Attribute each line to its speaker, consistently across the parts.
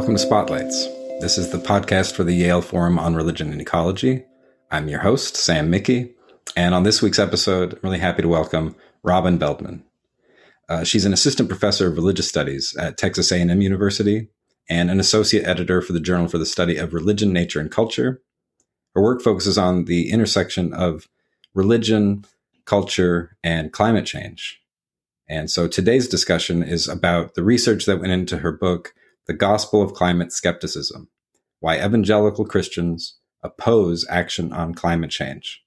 Speaker 1: welcome to Spotlights. This is the podcast for the Yale Forum on Religion and Ecology. I'm your host, Sam Mickey, and on this week's episode, I'm really happy to welcome Robin Veldman. Uh, she's an assistant professor of religious studies at Texas A&M University and an associate editor for the Journal for the Study of Religion, Nature, and Culture. Her work focuses on the intersection of religion, culture, and climate change. And so today's discussion is about the research that went into her book, The Gospel of Climate Skepticism Why Evangelical Christians Oppose Action on Climate Change.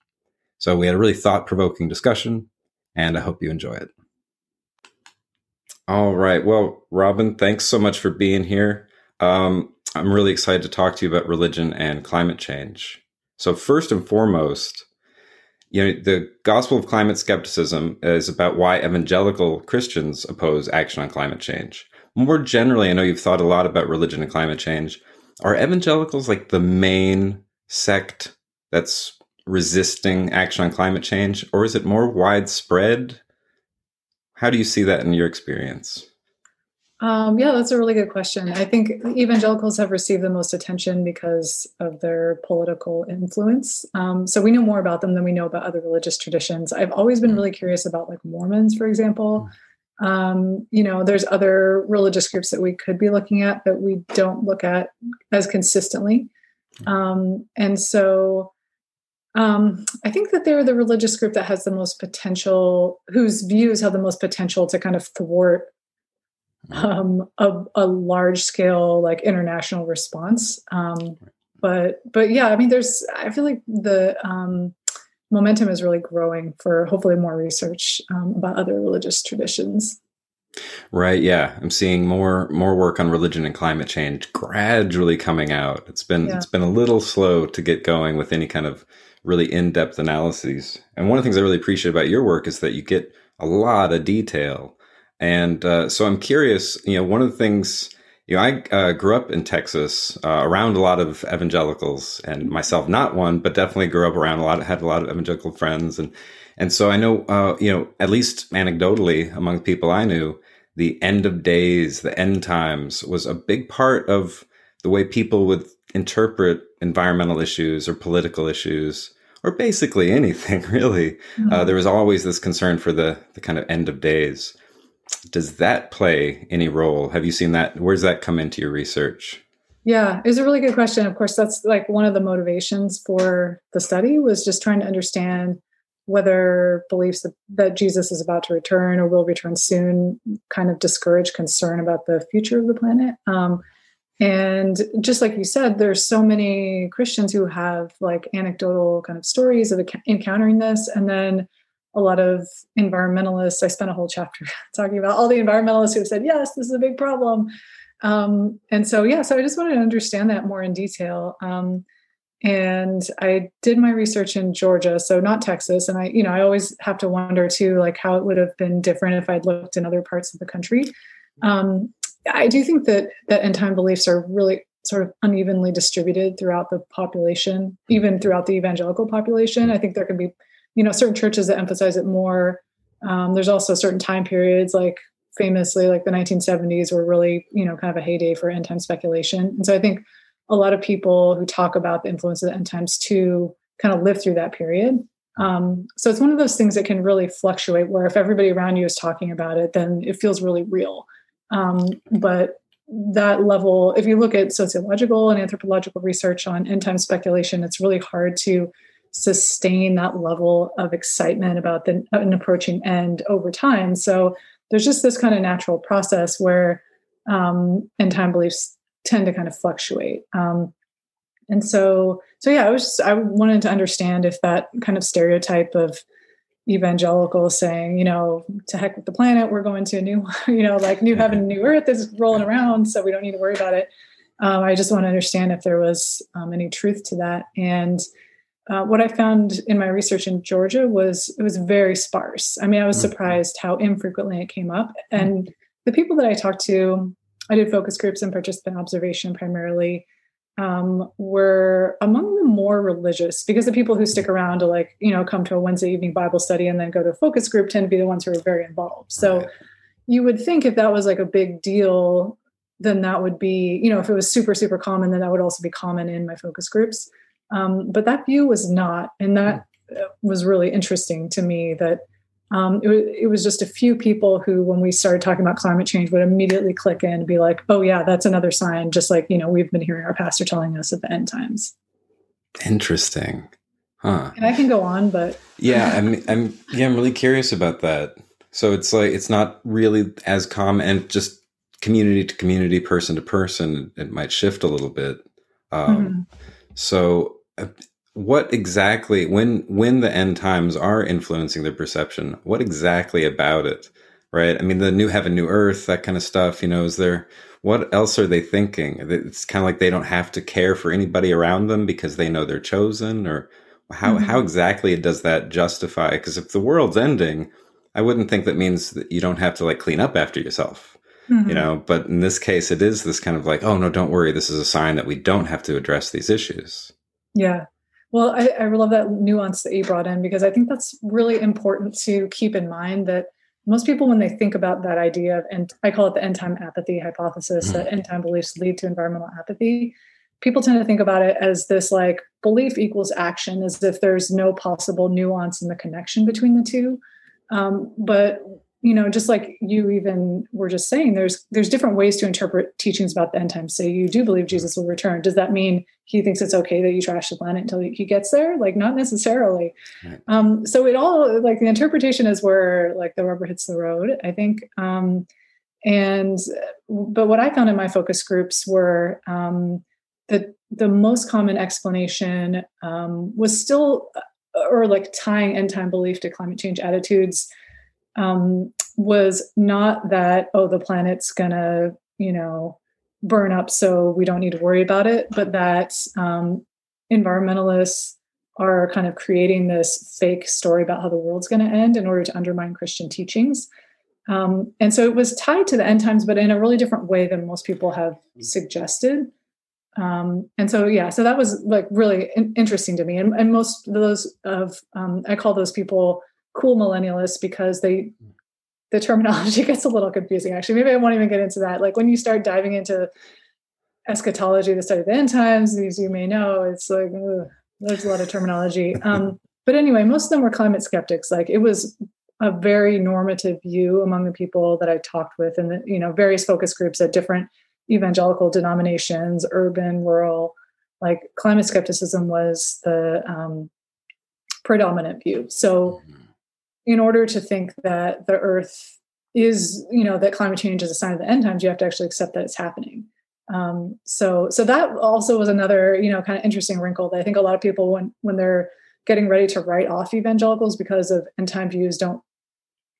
Speaker 1: So we had a really thought provoking discussion, and I hope you enjoy it. All right. Well, Robin, thanks so much for being here. Um, I'm really excited to talk to you about religion and climate change. So, first and foremost, you know, the Gospel of Climate Skepticism is about why evangelical Christians oppose action on climate change. More generally, I know you've thought a lot about religion and climate change. Are evangelicals like the main sect that's resisting action on climate change, or is it more widespread? How do you see that in your experience?
Speaker 2: Um, yeah, that's a really good question. I think evangelicals have received the most attention because of their political influence. Um, so we know more about them than we know about other religious traditions. I've always been really curious about like Mormons, for example. Um, you know, there's other religious groups that we could be looking at that we don't look at as consistently. Um, and so um, I think that they're the religious group that has the most potential, whose views have the most potential to kind of thwart um, a, a, large scale, like international response. Um, but but yeah, I mean, there's I feel like the um, momentum is really growing for hopefully more research um, about other religious traditions.
Speaker 1: Right. Yeah, I'm seeing more more work on religion and climate change gradually coming out. It's been yeah. it's been a little slow to get going with any kind of really in-depth analyses. And one of the things I really appreciate about your work is that you get a lot of detail. And uh, so I'm curious. You know, one of the things you know, I uh, grew up in Texas uh, around a lot of evangelicals, and myself not one, but definitely grew up around a lot. Had a lot of evangelical friends, and and so I know, uh, you know, at least anecdotally among people I knew, the end of days, the end times was a big part of the way people would interpret environmental issues or political issues or basically anything really. Mm-hmm. Uh, there was always this concern for the, the kind of end of days. Does that play any role? Have you seen that? Where does that come into your research?
Speaker 2: Yeah, it's a really good question. Of course, that's like one of the motivations for the study was just trying to understand whether beliefs that, that Jesus is about to return or will return soon kind of discourage concern about the future of the planet. Um, and just like you said, there's so many Christians who have like anecdotal kind of stories of encountering this. And then a lot of environmentalists, I spent a whole chapter talking about all the environmentalists who have said, yes, this is a big problem. Um, and so, yeah, so I just wanted to understand that more in detail. Um, and I did my research in Georgia, so not Texas. And I, you know, I always have to wonder too, like how it would have been different if I'd looked in other parts of the country. Um, I do think that that end time beliefs are really sort of unevenly distributed throughout the population, even throughout the evangelical population. I think there can be, you know, certain churches that emphasize it more. Um, there's also certain time periods, like famously, like the 1970s, were really, you know, kind of a heyday for end time speculation. And so I think a lot of people who talk about the influence of the end times too kind of live through that period. Um, so it's one of those things that can really fluctuate where if everybody around you is talking about it, then it feels really real. Um, but that level, if you look at sociological and anthropological research on end time speculation, it's really hard to sustain that level of excitement about the, an approaching end over time. So there's just this kind of natural process where um, end time beliefs tend to kind of fluctuate. Um, and so, so yeah, I was just, I wanted to understand if that kind of stereotype of evangelical saying, you know, to heck with the planet, we're going to a new, you know, like new heaven, new earth is rolling around, so we don't need to worry about it. Um, I just want to understand if there was um, any truth to that. And uh, what I found in my research in Georgia was it was very sparse. I mean, I was mm-hmm. surprised how infrequently it came up. And the people that I talked to, I did focus groups and participant observation primarily, um, were among the more religious because the people who stick around to like, you know, come to a Wednesday evening Bible study and then go to a focus group tend to be the ones who are very involved. So right. you would think if that was like a big deal, then that would be, you know, if it was super, super common, then that would also be common in my focus groups. Um, but that view was not. And that uh, was really interesting to me that um, it, it, was just a few people who, when we started talking about climate change, would immediately click in and be like, oh, yeah, that's another sign, just like, you know, we've been hearing our pastor telling us at the end times.
Speaker 1: Interesting. Huh.
Speaker 2: And I can go on, but
Speaker 1: yeah, I'm, I'm, yeah, I'm really curious about that. So it's like, it's not really as common and just community to community, person to person, it might shift a little bit. Um, mm-hmm. So, uh, what exactly when when the end times are influencing their perception? What exactly about it? Right? I mean, the new heaven, new earth, that kind of stuff. You know, is there what else are they thinking? It's kind of like they don't have to care for anybody around them because they know they're chosen, or how mm-hmm. how exactly does that justify? Because if the world's ending, I wouldn't think that means that you don't have to like clean up after yourself Mm-hmm. You know, but in this case, it is this kind of like, oh no, don't worry. This is a sign that we don't have to address these issues.
Speaker 2: Yeah. Well, I, I love that nuance that you brought in because I think that's really important to keep in mind that most people, when they think about that idea of, and I call it the end time apathy hypothesis, mm-hmm. that end time beliefs lead to environmental apathy, people tend to think about it as this like belief equals action, as if there's no possible nuance in the connection between the two. Um, but you know just like you even were just saying there's there's different ways to interpret teachings about the end times. Say you do believe jesus will return. Does that mean he thinks it's okay that you trash the planet until he gets there? Like not necessarily. Right. um, so it all like the interpretation is where like the rubber hits the road i think. Um, and but what i found in my focus groups were um, the the most common explanation um, was still or like tying end time belief to climate change attitudes um, was not that oh the planet's gonna you know burn up so we don't need to worry about it but that um, environmentalists are kind of creating this fake story about how the world's going to end in order to undermine christian teachings. Um, and so it was tied to the end times but in a really different way than most people have suggested. Um, and so yeah so that was like really in- interesting to me. And, and most of those of um, i call those people cool millennialists because they the terminology gets a little confusing actually. Maybe i won't even get into that. Like when you start diving into eschatology the study of the end times as you may know it's like ugh, there's a lot of terminology. Um, but anyway most of them were climate skeptics. Like it was a very normative view among the people that i talked with and the you know various focus groups at different evangelical denominations urban rural. Like climate skepticism was the um, predominant view. So mm-hmm in order to think that the earth is you know that climate change is a sign of the end times you have to actually accept that it's happening. Um, so so that also was another you know kind of interesting wrinkle that i think a lot of people when when they're getting ready to write off evangelicals because of end time views don't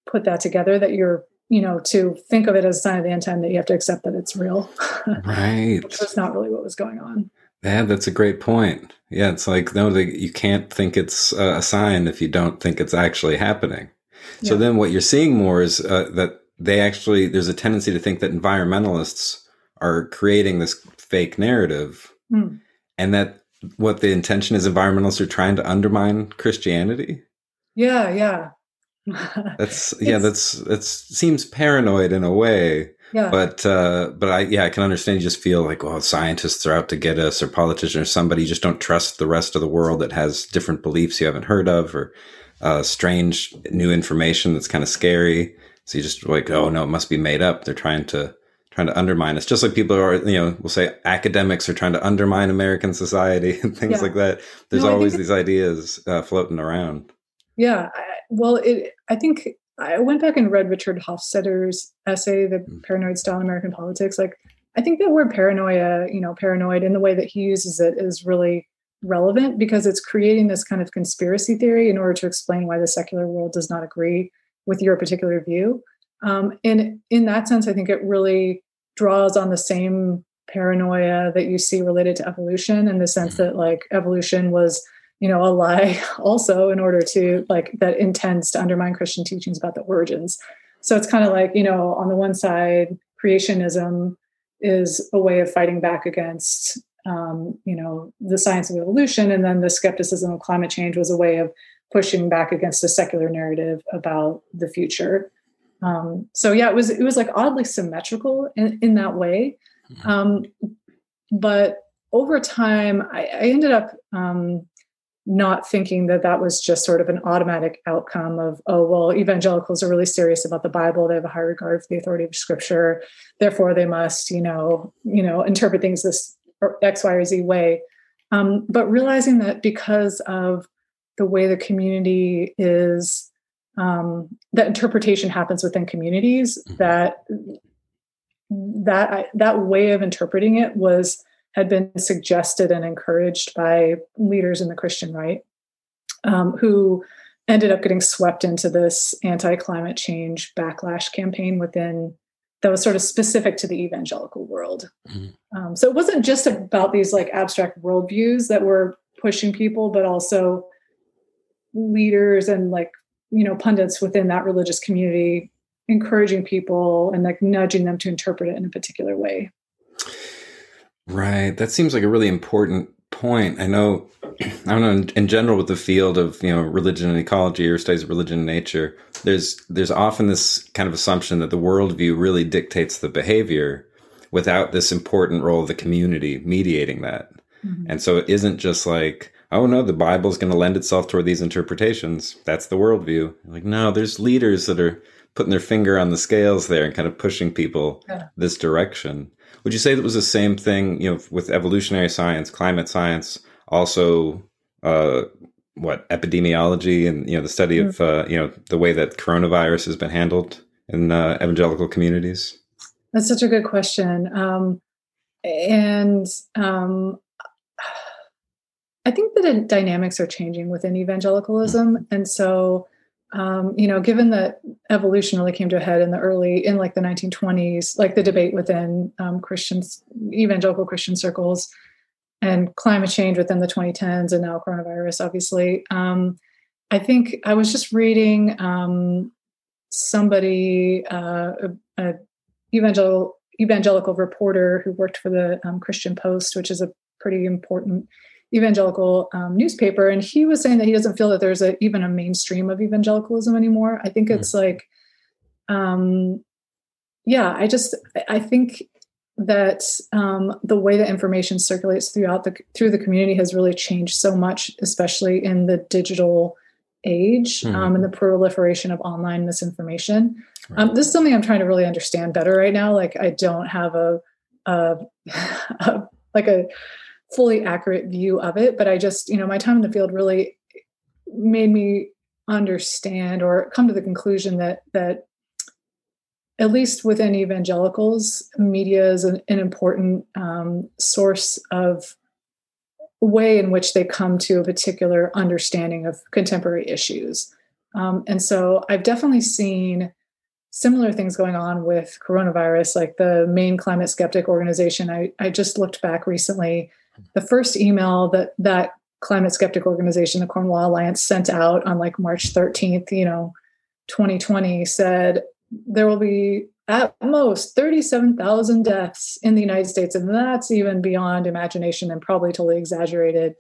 Speaker 2: put that together that you're you know to think of it as a sign of the end time that you have to accept that it's real.
Speaker 1: Right.
Speaker 2: That's not really what was going on
Speaker 1: yeah, that's a great point. Yeah, it's like no, they, you can't think it's a sign if you don't think it's actually happening. Yeah. So then, what you're seeing more is uh, that they actually there's a tendency to think that environmentalists are creating this fake narrative, mm. and that what the intention is environmentalists are trying to undermine Christianity.
Speaker 2: Yeah, yeah.
Speaker 1: that's yeah, that's that seems paranoid in a way.
Speaker 2: Yeah.
Speaker 1: But uh, but I yeah I can understand. You just feel like well scientists are out to get us, or politicians, or somebody. You just don't trust the rest of the world that has different beliefs you haven't heard of, or uh, strange new information that's kind of scary. So you just like oh no, it must be made up. They're trying to trying to undermine us, just like people are you know will say academics are trying to undermine American society and things yeah. like that. There's no, always these ideas uh, floating around.
Speaker 2: Yeah, I, well, it I think I went back and read Richard Hofstadter's essay, The mm. Paranoid Style in American Politics. Like, I think that word paranoia, you know, paranoid in the way that he uses it is really relevant because it's creating this kind of conspiracy theory in order to explain why the secular world does not agree with your particular view. Um, and in that sense, I think it really draws on the same paranoia that you see related to evolution in the sense mm. that like evolution was you know, a lie also in order to like that intends to undermine Christian teachings about the origins. So it's kind of like, you know, on the one side, creationism is a way of fighting back against um, you know the science of evolution and then the skepticism of climate change was a way of pushing back against a secular narrative about the future Um, so yeah, it was it was like oddly symmetrical in, in that way. Mm-hmm. Um, but over time, I, I ended up um, not thinking that that was just sort of an automatic outcome of oh well evangelicals are really serious about the bible. They have a high regard for the authority of scripture. Therefore they must you know you know interpret things this x y or z way. Um, but realizing that because of the way the community is um, that interpretation happens within communities mm-hmm. that that that way of interpreting it was had been suggested and encouraged by leaders in the Christian right, um, who ended up getting swept into this anti-climate change backlash campaign within that was sort of specific to the evangelical world. Mm-hmm. Um, so it wasn't just about these like abstract worldviews that were pushing people, but also leaders and like you know pundits within that religious community encouraging people and like nudging them to interpret it in a particular way.
Speaker 1: Right. That seems like a really important point. I know, I don't know, in, in, general with the field of, you know, religion and ecology or studies of religion and nature, there's, there's often this kind of assumption that the worldview really dictates the behavior without this important role of the community mediating that. Mm-hmm. And so it isn't just like, oh no, the Bible's going to lend itself toward these interpretations. That's the worldview. Like, no, there's leaders that are putting their finger on the scales there and kind of pushing people yeah. this direction. Would you say that was the same thing, you know, with evolutionary science, climate science, also uh, what epidemiology and you know the study of uh, you know the way that coronavirus has been handled in uh, evangelical communities?
Speaker 2: That's such a good question, um, and um, I think that the dynamics are changing within evangelicalism, mm-hmm. and so um, you know, given that evolution really came to a head in the early, in like the 1920s, like the debate within um, Christians, evangelical Christian circles, and climate change within the 2010s, and now coronavirus, obviously. Um, I think I was just reading um, somebody, uh, a, a evangelical evangelical reporter who worked for the um, Christian Post, which is a pretty important evangelical um, newspaper, and he was saying that he doesn't feel that there's a, even a mainstream of evangelicalism anymore. I think it's mm. like, um, yeah, I just I think that um, the way that information circulates throughout the through the community has really changed so much, especially in the digital age mm. um, and the proliferation of online misinformation. Right. Um, this is something I'm trying to really understand better right now. Like I don't have a, a, a like a fully accurate view of it but i just you know my time in the field really made me understand or come to the conclusion that that at least within evangelicals media is an, an important um, source of way in which they come to a particular understanding of contemporary issues. Um, and so i've definitely seen similar things going on with coronavirus like the main climate skeptic organization. I, I just looked back recently the first email that that climate skeptic organization, the Cornwall Alliance, sent out on like March 13th, you know, 2020 said there will be at most 37,000 deaths in the United States. And that's even beyond imagination and probably totally exaggerated.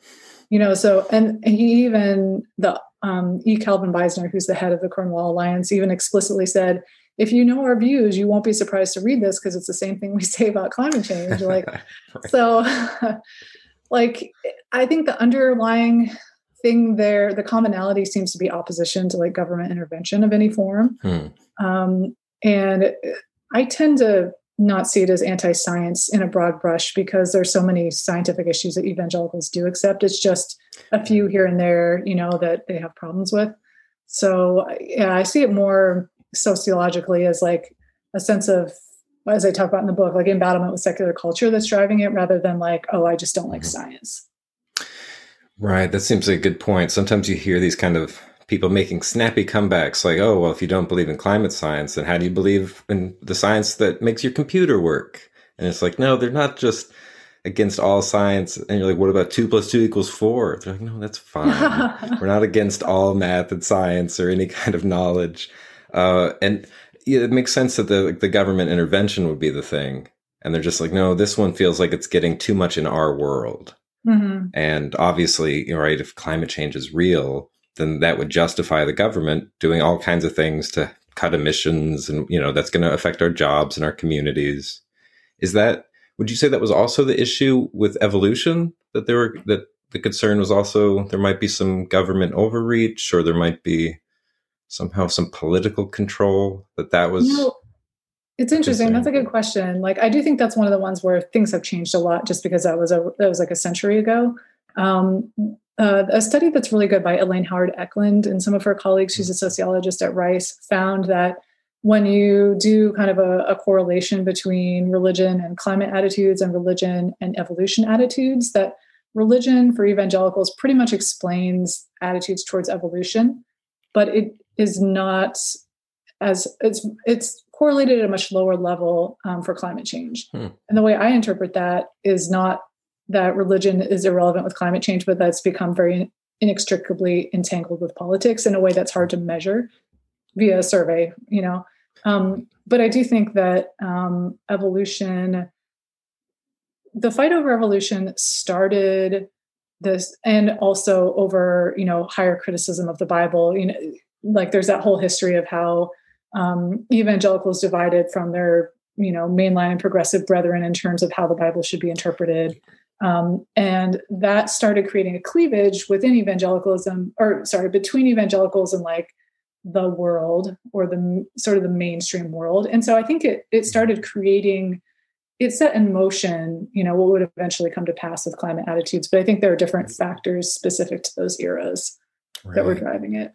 Speaker 2: You know, so, and he even, the um, E. Calvin Beisner, who's the head of the Cornwall Alliance, even explicitly said, if you know our views, you won't be surprised to read this because it's the same thing we say about climate change. Like, right. so, like, I think the underlying thing there, the commonality seems to be opposition to like government intervention of any form. Hmm. Um, and I tend to not see it as anti-science in a broad brush because there's so many scientific issues that evangelicals do accept. It's just a few here and there, you know, that they have problems with. So yeah, I see it more sociologically as like a sense of as I talk about in the book, like embattlement with secular culture that's driving it rather than like, oh, I just don't like mm-hmm. science.
Speaker 1: Right. That seems like a good point. Sometimes you hear these kind of people making snappy comebacks like, oh, well, if you don't believe in climate science, then how do you believe in the science that makes your computer work? And it's like, no, they're not just against all science. And you're like, what about two plus two equals four? They're like, no, that's fine. We're not against all math and science or any kind of knowledge. Uh, and it makes sense that the the government intervention would be the thing, and they're just like, no, this one feels like it's getting too much in our world. Mm-hmm. And obviously, right, if climate change is real, then that would justify the government doing all kinds of things to cut emissions and you know that's going to affect our jobs and our communities is that would you say that was also the issue with evolution that there were that the concern was also there might be some government overreach or there might be somehow some political control that that was you know,
Speaker 2: it's interesting that's a good question like i do think that's one of the ones where things have changed a lot just because that was a that was like a century ago. Um, uh, a study that's really good by Elaine Howard Ecklund and some of her colleagues, she's a sociologist at Rice, found that when you do kind of a, a, correlation between religion and climate attitudes and religion and evolution attitudes, that religion for evangelicals pretty much explains attitudes towards evolution, but it is not as it's it's correlated at a much lower level um, for climate change. Hmm. And the way I interpret that is not that religion is irrelevant with climate change, but that's become very inextricably entangled with politics in a way that's hard to measure via a survey, you know. Um, but I do think that um, evolution, the fight over evolution started this, and also over, you know, higher criticism of the Bible. You know, like there's that whole history of how um, evangelicals divided from their, you know, mainline and progressive brethren in terms of how the Bible should be interpreted. Um, and that started creating a cleavage within evangelicalism, or sorry, between evangelicals and like the world or the sort of the mainstream world. And so I think it it started creating, it set in motion, you know, what would eventually come to pass with climate attitudes. But I think there are different factors specific to those eras right. that were driving it.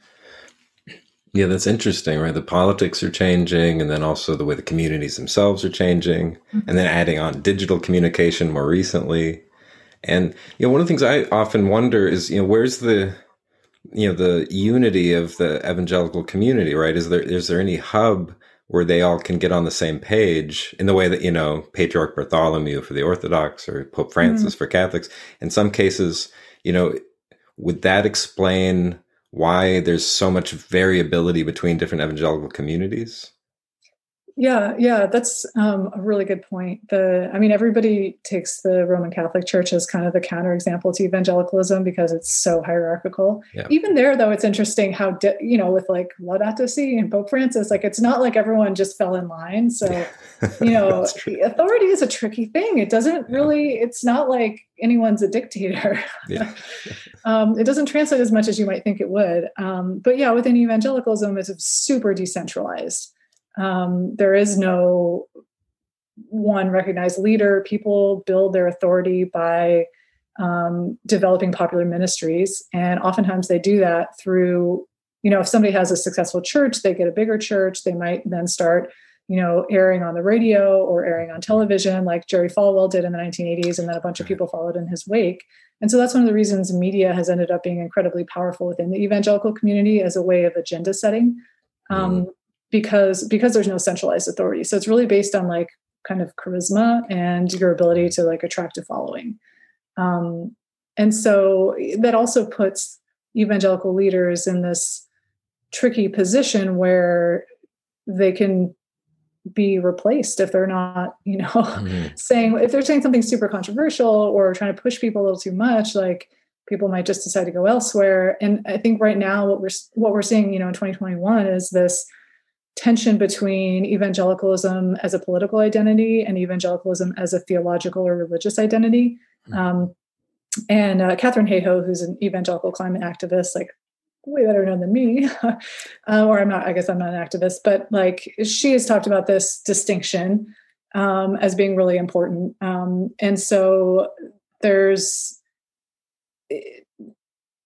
Speaker 1: Yeah, that's interesting, right? The politics are changing, and then also the way the communities themselves are changing, mm-hmm. and then adding on digital communication more recently. And you know, one of the things I often wonder is, you know, where's the you know the unity of the evangelical community, right? Is there is there any hub where they all can get on the same page in the way that you know Patriarch Bartholomew for the Orthodox or Pope Francis mm-hmm. for Catholics? In some cases, you know, would that explain why there's so much variability between different evangelical communities?
Speaker 2: Yeah, yeah, that's um, a really good point. The, I mean, everybody takes the Roman Catholic Church as kind of the counterexample to evangelicalism because it's so hierarchical. Yeah. Even there, though, it's interesting how di- you know, with like Laudato Si and Pope Francis, like it's not like everyone just fell in line. So, you know, authority is a tricky thing. It doesn't really. It's not like anyone's a dictator. Yeah. um, it doesn't translate as much as you might think it would. Um, but yeah, within evangelicalism, it's super decentralized. Um, there is no one recognized leader. People build their authority by um, developing popular ministries. And oftentimes they do that through, you know, if somebody has a successful church, they get a bigger church. They might then start, you know, airing on the radio or airing on television, like Jerry Falwell did in the 1980s. And then a bunch of people followed in his wake. And so that's one of the reasons media has ended up being incredibly powerful within the evangelical community as a way of agenda setting. Um, mm because because there's no centralized authority. So it's really based on like kind of charisma and your ability to like attract a following. Um, and so that also puts evangelical leaders in this tricky position where they can be replaced if they're not you know mm-hmm. saying if they're saying something super controversial or trying to push people a little too much like people might just decide to go elsewhere. And i think right now what we're what we're seeing you know in 2021 is this tension between evangelicalism as a political identity and evangelicalism as a theological or religious identity. Mm-hmm. Um, and uh, Katharine Hayhoe, who's an evangelical climate activist, like way better known than me, uh, or I'm not, I guess I'm not an activist, but like she has talked about this distinction um, as being really important. Um, and so there's,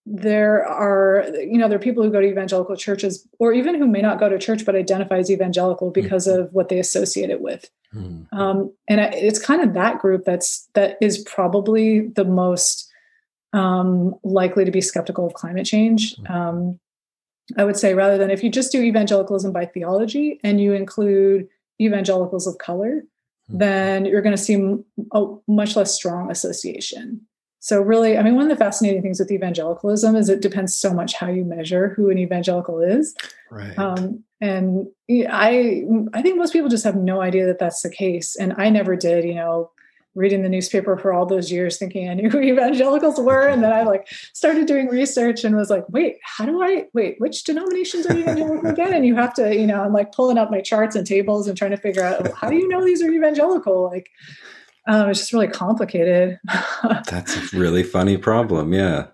Speaker 2: there are you know there are people who go to evangelical churches or even who may not go to church but identify as evangelical because mm-hmm. of what they associate it with mm-hmm. um, and it's kind of that group that's that is probably the most um, likely to be skeptical of climate change mm-hmm. um, i would say rather than if you just do evangelicalism by theology and you include evangelicals of color mm-hmm. then you're going to see a much less strong association so really, I mean, one of the fascinating things with evangelicalism is it depends so much how you measure who an evangelical is.
Speaker 1: Right.
Speaker 2: Um, and I, I think most people just have no idea that that's the case. And I never did. You know, reading the newspaper for all those years thinking I knew who evangelicals were. And then I like started doing research and was like, wait, how do I wait, which denominations are you evangelical again? And you have to, you know, I'm like pulling up my charts and tables and trying to figure out how do you know these are evangelical? Like um, it's just really complicated.
Speaker 1: That's a really funny problem. Yeah.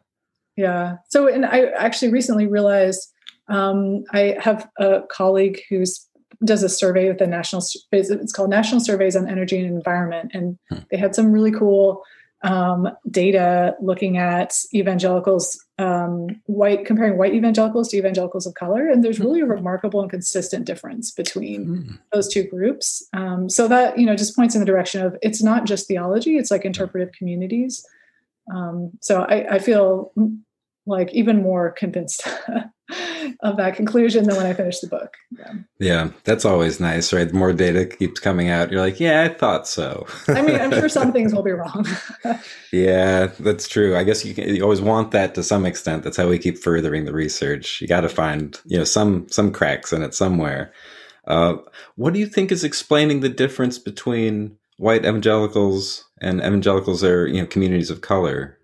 Speaker 2: Yeah. So, and I actually recently realized um, I have a colleague who's does a survey with the national. It's called National Surveys on Energy and Environment, and hmm. they had some really cool um, data looking at evangelicals, um, white comparing white evangelicals to evangelicals of color, and there's really a hmm. remarkable and consistent difference between mm. those two groups. Um, so that you know just points in the direction of it's not just theology; it's like interpretive communities. Um, so I, I feel like even more convinced of that conclusion than when I finished the book.
Speaker 1: Yeah. yeah, that's always nice, right? The more data keeps coming out, you're like, yeah, I thought so.
Speaker 2: I mean, I'm sure some things will be wrong.
Speaker 1: yeah, that's true. I guess you, can, you always want that to some extent. That's how we keep furthering the research. You got to find, you know, some some cracks in it somewhere. Uh, what do you think is explaining the difference between white evangelicals and evangelicals are, you know, communities of color?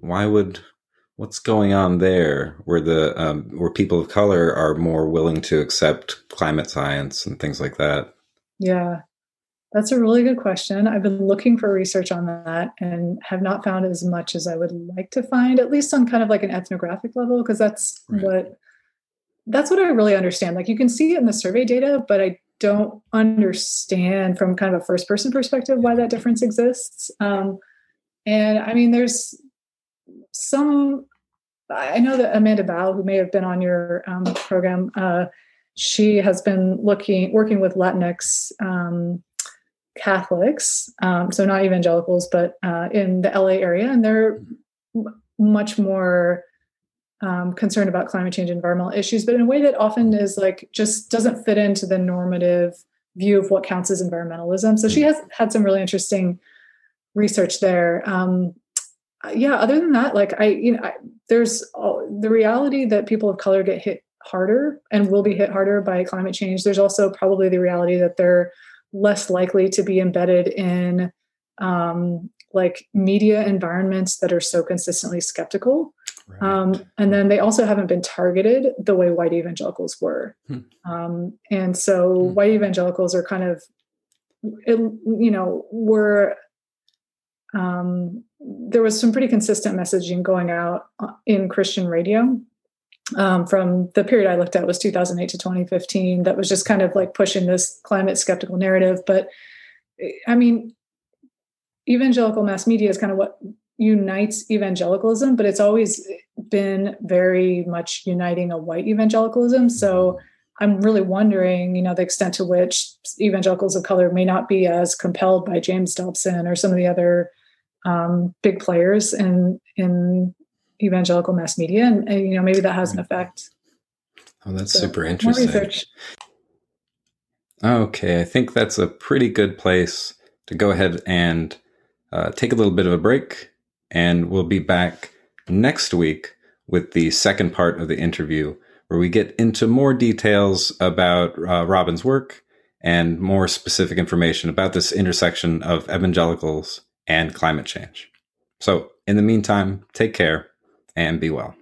Speaker 1: Why would what's going on there where the um, where people of color are more willing to accept climate science and things like that?
Speaker 2: Yeah. That's a really good question. I've been looking for research on that and have not found as much as i would like to find at least on kind of like an ethnographic level because that's right. what that's what i really understand. Like you can see it in the survey data but i don't understand from kind of a first person perspective why that difference exists. Um, and i mean there's some I know that Amanda Baugh, who may have been on your um, program, uh, she has been looking working with Latinx um, Catholics, um, so not evangelicals, but uh, in the LA area, and they're m- much more um, concerned about climate change, environmental issues, but in a way that often is like just doesn't fit into the normative view of what counts as environmentalism. So she has had some really interesting research there. Um, yeah other than that like i you know I, there's all, the reality that people of color get hit harder and will be hit harder by climate change there's also probably the reality that they're less likely to be embedded in um, like media environments that are so consistently skeptical right. um, and then they also haven't been targeted the way white evangelicals were hmm. um, and so hmm. white evangelicals are kind of it, you know were um, there was some pretty consistent messaging going out uh, in Christian radio um, from the period I looked at was 2008 to 2015. That was just kind of like pushing this climate skeptical narrative. But eh, I mean, evangelical mass media is kind of what unites evangelicalism, but it's always been very much uniting a white evangelicalism. So I'm really wondering, you know, the extent to which evangelicals of color may not be as compelled by James Dobson or some of the other um, big players in in evangelical mass media, and, and, you know maybe that has an effect.
Speaker 1: Oh, that's so, super interesting. research Okay, I think that's a pretty good place to go ahead and uh, take a little bit of a break, and we'll be back next week with the second part of the interview, where we get into more details about uh, Robin's work and more specific information about this intersection of evangelicals and climate change. So, in the meantime, take care and be well.